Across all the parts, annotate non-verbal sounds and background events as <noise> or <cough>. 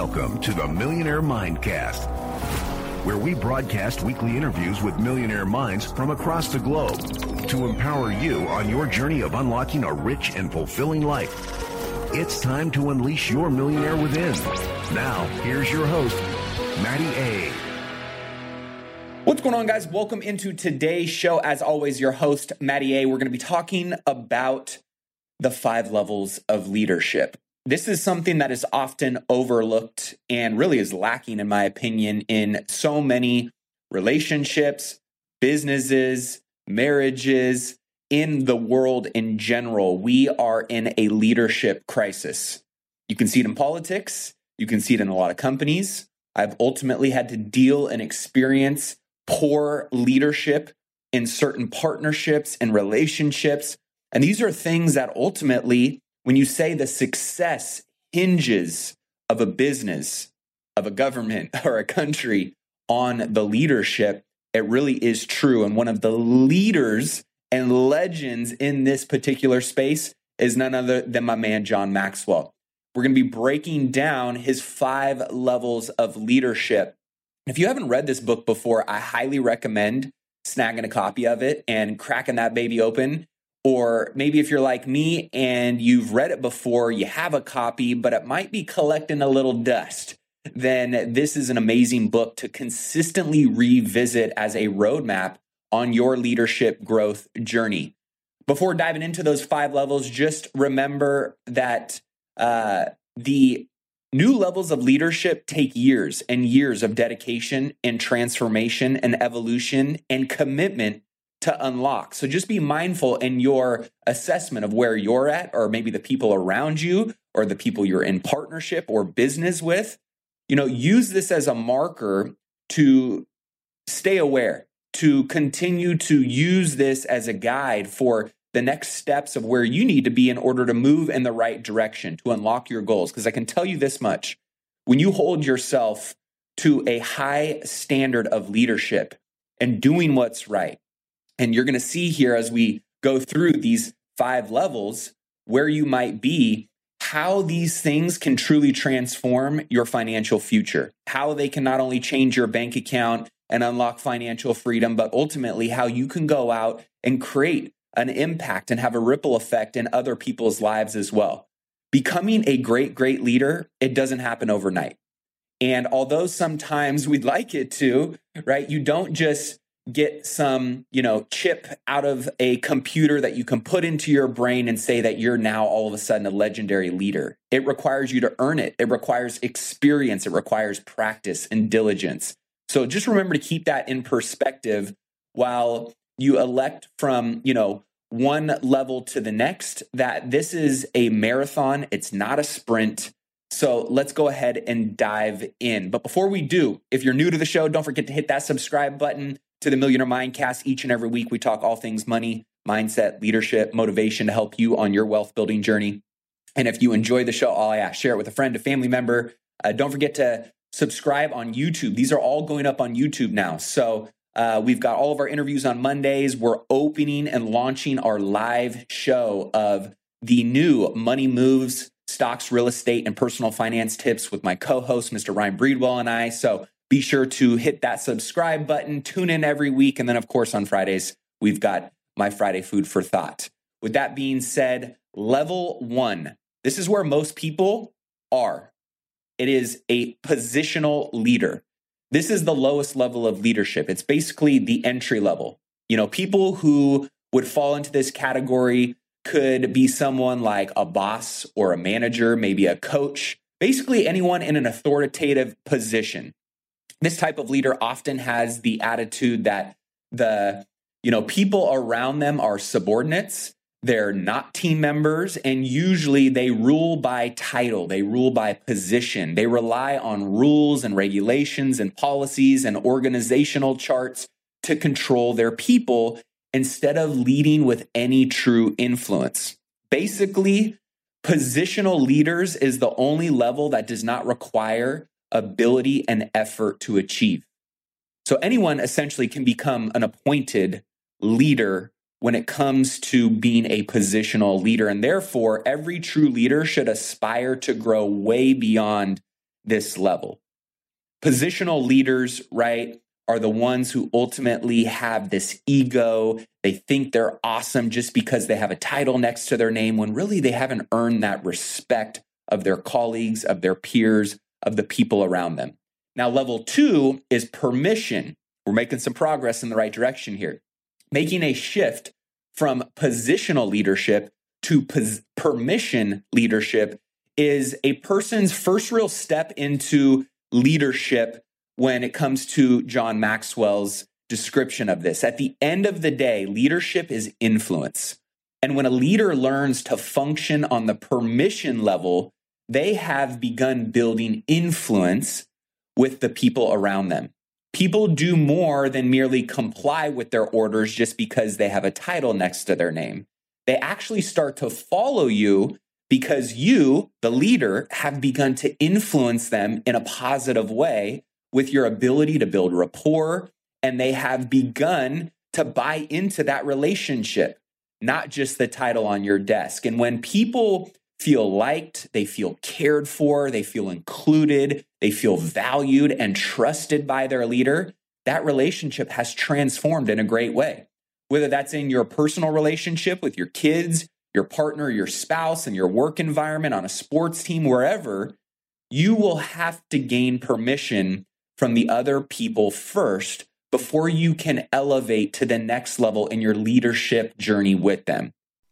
Welcome to the Millionaire Mindcast, where we broadcast weekly interviews with millionaire minds from across the globe to empower you on your journey of unlocking a rich and fulfilling life. It's time to unleash your millionaire within. Now, here's your host, Matty A. What's going on, guys? Welcome into today's show. As always, your host, Matty A. We're going to be talking about the five levels of leadership. This is something that is often overlooked and really is lacking, in my opinion, in so many relationships, businesses, marriages, in the world in general. We are in a leadership crisis. You can see it in politics, you can see it in a lot of companies. I've ultimately had to deal and experience poor leadership in certain partnerships and relationships. And these are things that ultimately when you say the success hinges of a business, of a government, <laughs> or a country on the leadership, it really is true. And one of the leaders and legends in this particular space is none other than my man, John Maxwell. We're going to be breaking down his five levels of leadership. If you haven't read this book before, I highly recommend snagging a copy of it and cracking that baby open or maybe if you're like me and you've read it before, you have a copy, but it might be collecting a little dust, then this is an amazing book to consistently revisit as a roadmap on your leadership growth journey. Before diving into those five levels, just remember that uh, the new levels of leadership take years and years of dedication and transformation and evolution and commitment to unlock. So just be mindful in your assessment of where you're at, or maybe the people around you, or the people you're in partnership or business with. You know, use this as a marker to stay aware, to continue to use this as a guide for the next steps of where you need to be in order to move in the right direction to unlock your goals. Because I can tell you this much when you hold yourself to a high standard of leadership and doing what's right, and you're going to see here as we go through these five levels where you might be, how these things can truly transform your financial future, how they can not only change your bank account and unlock financial freedom, but ultimately how you can go out and create an impact and have a ripple effect in other people's lives as well. Becoming a great, great leader, it doesn't happen overnight. And although sometimes we'd like it to, right, you don't just get some, you know, chip out of a computer that you can put into your brain and say that you're now all of a sudden a legendary leader. It requires you to earn it. It requires experience. It requires practice and diligence. So just remember to keep that in perspective while you elect from, you know, one level to the next that this is a marathon. It's not a sprint. So let's go ahead and dive in. But before we do, if you're new to the show, don't forget to hit that subscribe button to the Millionaire Mindcast. Each and every week, we talk all things money, mindset, leadership, motivation to help you on your wealth building journey. And if you enjoy the show, all I ask, share it with a friend, a family member. Uh, don't forget to subscribe on YouTube. These are all going up on YouTube now. So uh, we've got all of our interviews on Mondays. We're opening and launching our live show of the new Money Moves stocks, real estate, and personal finance tips with my co host, Mr. Ryan Breedwell, and I. So be sure to hit that subscribe button, tune in every week. And then, of course, on Fridays, we've got my Friday food for thought. With that being said, level one, this is where most people are. It is a positional leader. This is the lowest level of leadership. It's basically the entry level. You know, people who would fall into this category could be someone like a boss or a manager, maybe a coach, basically anyone in an authoritative position this type of leader often has the attitude that the you know people around them are subordinates. They're not team members and usually they rule by title. They rule by position. They rely on rules and regulations and policies and organizational charts to control their people instead of leading with any true influence. Basically positional leaders is the only level that does not require ability and effort to achieve. So anyone essentially can become an appointed leader when it comes to being a positional leader. And therefore, every true leader should aspire to grow way beyond this level. Positional leaders, right, are the ones who ultimately have this ego. They think they're awesome just because they have a title next to their name when really they haven't earned that respect of their colleagues, of their peers, of the people around them. Now, level two is permission. We're making some progress in the right direction here. Making a shift from positional leadership to pos- permission leadership is a person's first real step into leadership when it comes to John Maxwell's description of this. At the end of the day, leadership is influence. And when a leader learns to function on the permission level, they have begun building influence with the people around them. People do more than merely comply with their orders just because they have a title next to their name. They actually start to follow you because you, the leader, have begun to influence them in a positive way with your ability to build rapport. And they have begun to buy into that relationship, not just the title on your desk. And when people feel liked, they feel cared for, they feel included, they feel valued and trusted by their leader, that relationship has transformed in a great way. Whether that's in your personal relationship with your kids, your partner, your spouse, and your work environment on a sports team, wherever, you will have to gain permission from the other people first before you can elevate to the next level in your leadership journey with them.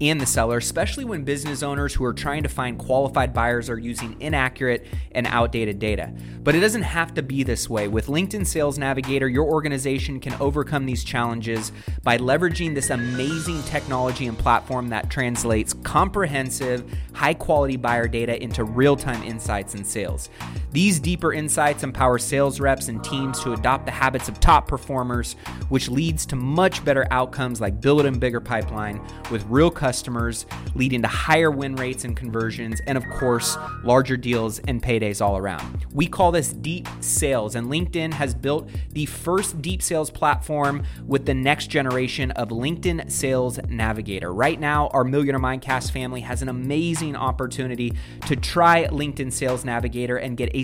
and the seller, especially when business owners who are trying to find qualified buyers are using inaccurate and outdated data. But it doesn't have to be this way. With LinkedIn Sales Navigator, your organization can overcome these challenges by leveraging this amazing technology and platform that translates comprehensive, high quality buyer data into real time insights and sales. These deeper insights empower sales reps and teams to adopt the habits of top performers, which leads to much better outcomes like building bigger pipeline with real customers, leading to higher win rates and conversions, and of course, larger deals and paydays all around. We call this deep sales, and LinkedIn has built the first deep sales platform with the next generation of LinkedIn Sales Navigator. Right now, our Millionaire Mindcast family has an amazing opportunity to try LinkedIn Sales Navigator and get a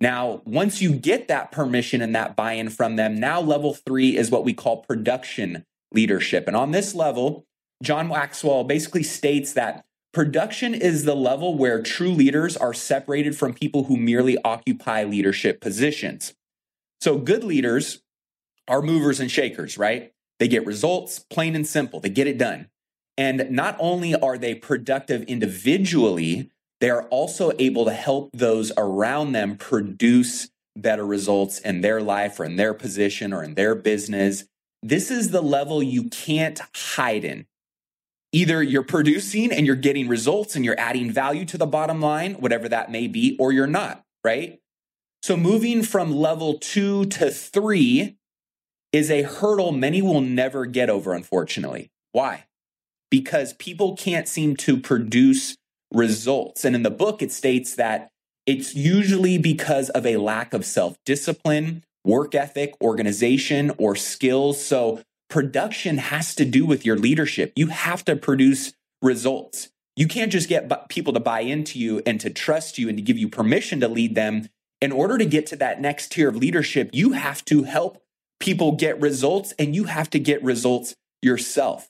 Now, once you get that permission and that buy in from them, now level three is what we call production leadership. And on this level, John Maxwell basically states that production is the level where true leaders are separated from people who merely occupy leadership positions. So, good leaders are movers and shakers, right? They get results, plain and simple, they get it done. And not only are they productive individually, they are also able to help those around them produce better results in their life or in their position or in their business. This is the level you can't hide in. Either you're producing and you're getting results and you're adding value to the bottom line, whatever that may be, or you're not, right? So moving from level two to three is a hurdle many will never get over, unfortunately. Why? Because people can't seem to produce results. And in the book, it states that it's usually because of a lack of self discipline, work ethic, organization, or skills. So, production has to do with your leadership. You have to produce results. You can't just get people to buy into you and to trust you and to give you permission to lead them. In order to get to that next tier of leadership, you have to help people get results and you have to get results yourself.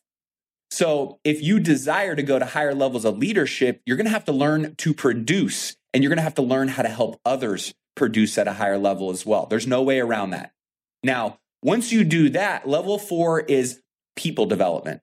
So, if you desire to go to higher levels of leadership, you're going to have to learn to produce and you're going to have to learn how to help others produce at a higher level as well. There's no way around that. Now, once you do that, level four is people development.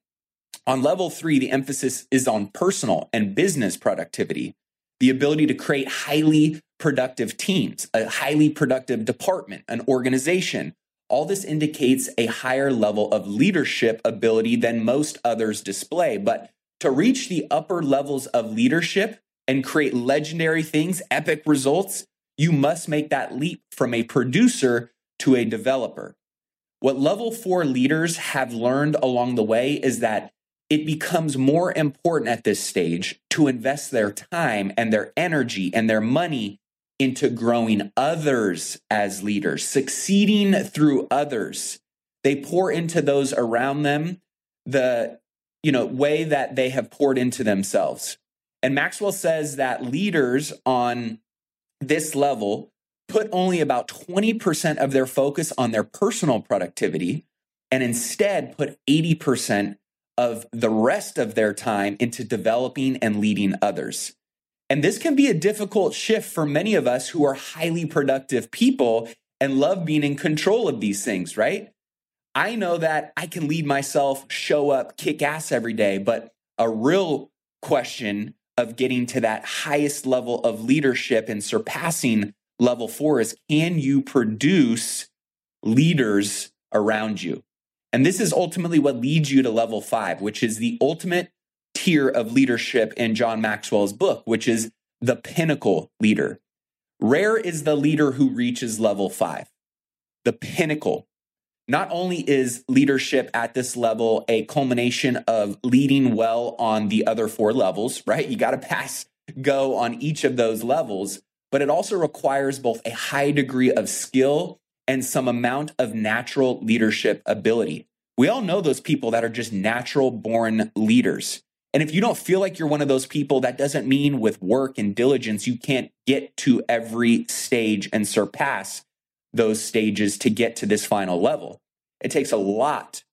On level three, the emphasis is on personal and business productivity, the ability to create highly productive teams, a highly productive department, an organization, all this indicates a higher level of leadership ability than most others display. But to reach the upper levels of leadership and create legendary things, epic results, you must make that leap from a producer to a developer. What level four leaders have learned along the way is that it becomes more important at this stage to invest their time and their energy and their money into growing others as leaders, succeeding through others. They pour into those around them the you know way that they have poured into themselves. And Maxwell says that leaders on this level put only about 20% of their focus on their personal productivity and instead put 80% of the rest of their time into developing and leading others. And this can be a difficult shift for many of us who are highly productive people and love being in control of these things, right? I know that I can lead myself, show up, kick ass every day, but a real question of getting to that highest level of leadership and surpassing level four is can you produce leaders around you? And this is ultimately what leads you to level five, which is the ultimate tier of leadership in John Maxwell's book, which is the pinnacle leader. Rare is the leader who reaches level five, the pinnacle. Not only is leadership at this level a culmination of leading well on the other four levels, right? You got to pass go on each of those levels, but it also requires both a high degree of skill and some amount of natural leadership ability. We all know those people that are just natural born leaders. And if you don't feel like you're one of those people, that doesn't mean with work and diligence, you can't get to every stage and surpass those stages to get to this final level. It takes a lot,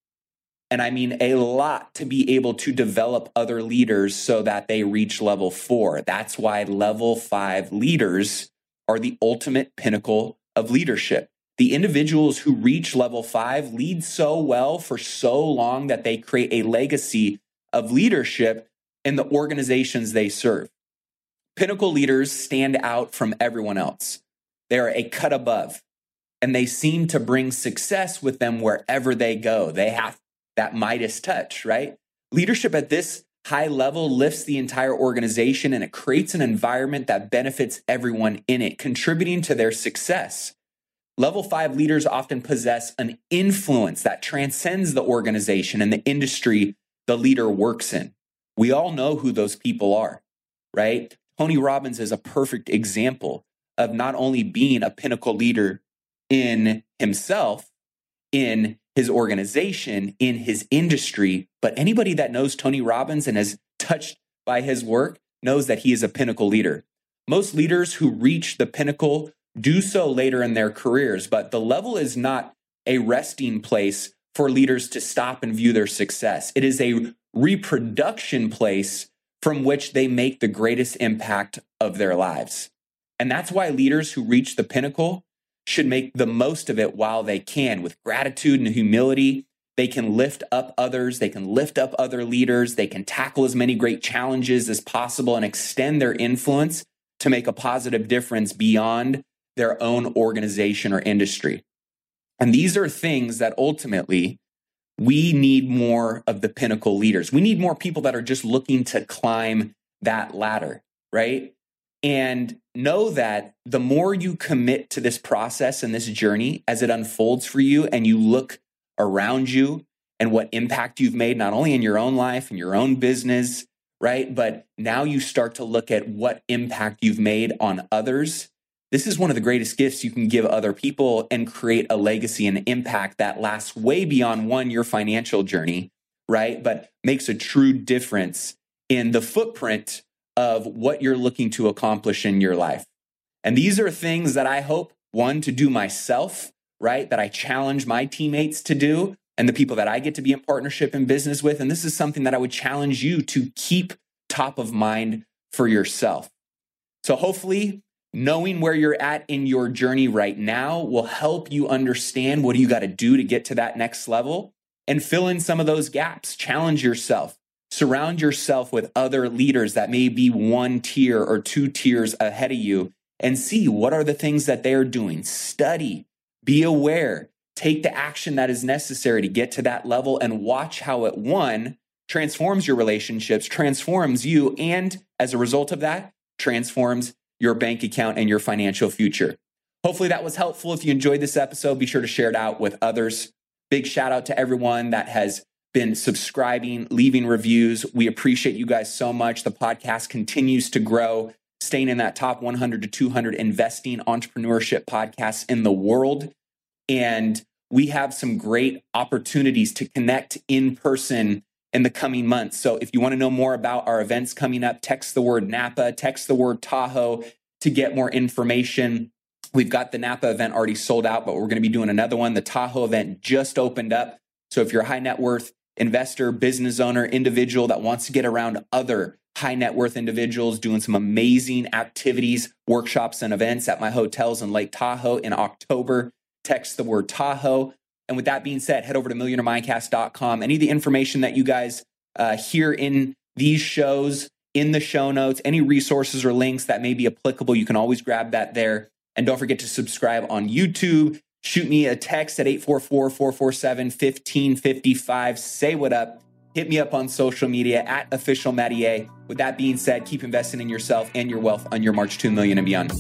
and I mean a lot, to be able to develop other leaders so that they reach level four. That's why level five leaders are the ultimate pinnacle of leadership. The individuals who reach level five lead so well for so long that they create a legacy of leadership in the organizations they serve. Pinnacle leaders stand out from everyone else. They are a cut above, and they seem to bring success with them wherever they go. They have that Midas touch, right? Leadership at this high level lifts the entire organization and it creates an environment that benefits everyone in it, contributing to their success. Level five leaders often possess an influence that transcends the organization and the industry the leader works in. We all know who those people are, right? Tony Robbins is a perfect example of not only being a pinnacle leader in himself, in his organization, in his industry, but anybody that knows Tony Robbins and has touched by his work knows that he is a pinnacle leader. Most leaders who reach the pinnacle do so later in their careers, but the level is not a resting place for leaders to stop and view their success. It is a reproduction place from which they make the greatest impact of their lives. And that's why leaders who reach the pinnacle should make the most of it while they can with gratitude and humility. They can lift up others, they can lift up other leaders, they can tackle as many great challenges as possible and extend their influence to make a positive difference beyond their own organization or industry. And these are things that ultimately we need more of the pinnacle leaders. We need more people that are just looking to climb that ladder, right? And know that the more you commit to this process and this journey as it unfolds for you, and you look around you and what impact you've made, not only in your own life and your own business, right? But now you start to look at what impact you've made on others this is one of the greatest gifts you can give other people and create a legacy and impact that lasts way beyond one, your financial journey, right? But makes a true difference in the footprint of what you're looking to accomplish in your life. And these are things that I hope, one, to do myself, right? That I challenge my teammates to do and the people that I get to be in partnership and business with. And this is something that I would challenge you to keep top of mind for yourself. So hopefully knowing where you're at in your journey right now will help you understand what do you got to do to get to that next level and fill in some of those gaps. Challenge yourself. Surround yourself with other leaders that may be one tier or two tiers ahead of you and see what are the things that they're doing. Study. Be aware. Take the action that is necessary to get to that level and watch how it one transforms your relationships, transforms you, and as a result of that, transforms your bank account and your financial future. Hopefully that was helpful. If you enjoyed this episode, be sure to share it out with others. Big shout out to everyone that has been subscribing, leaving reviews. We appreciate you guys so much. The podcast continues to grow, staying in that top 100 to 200 investing entrepreneurship podcasts in the world. And we have some great opportunities to connect in person in the coming months. So if you want to know more about our events coming up, text the word Napa, text the word Tahoe to get more information. We've got the Napa event already sold out, but we're going to be doing another one. The Tahoe event just opened up. So if you're a high net worth investor, business owner, individual that wants to get around other high net worth individuals doing some amazing activities, workshops, and events at my hotels in Lake Tahoe in October, text the word Tahoe and with that being said, head over to millionairemindcast.com. Any of the information that you guys uh, hear in these shows, in the show notes, any resources or links that may be applicable, you can always grab that there. And don't forget to subscribe on YouTube. Shoot me a text at 844 447 1555. Say what up. Hit me up on social media at official Matty A. With that being said, keep investing in yourself and your wealth on your march 2 million and beyond.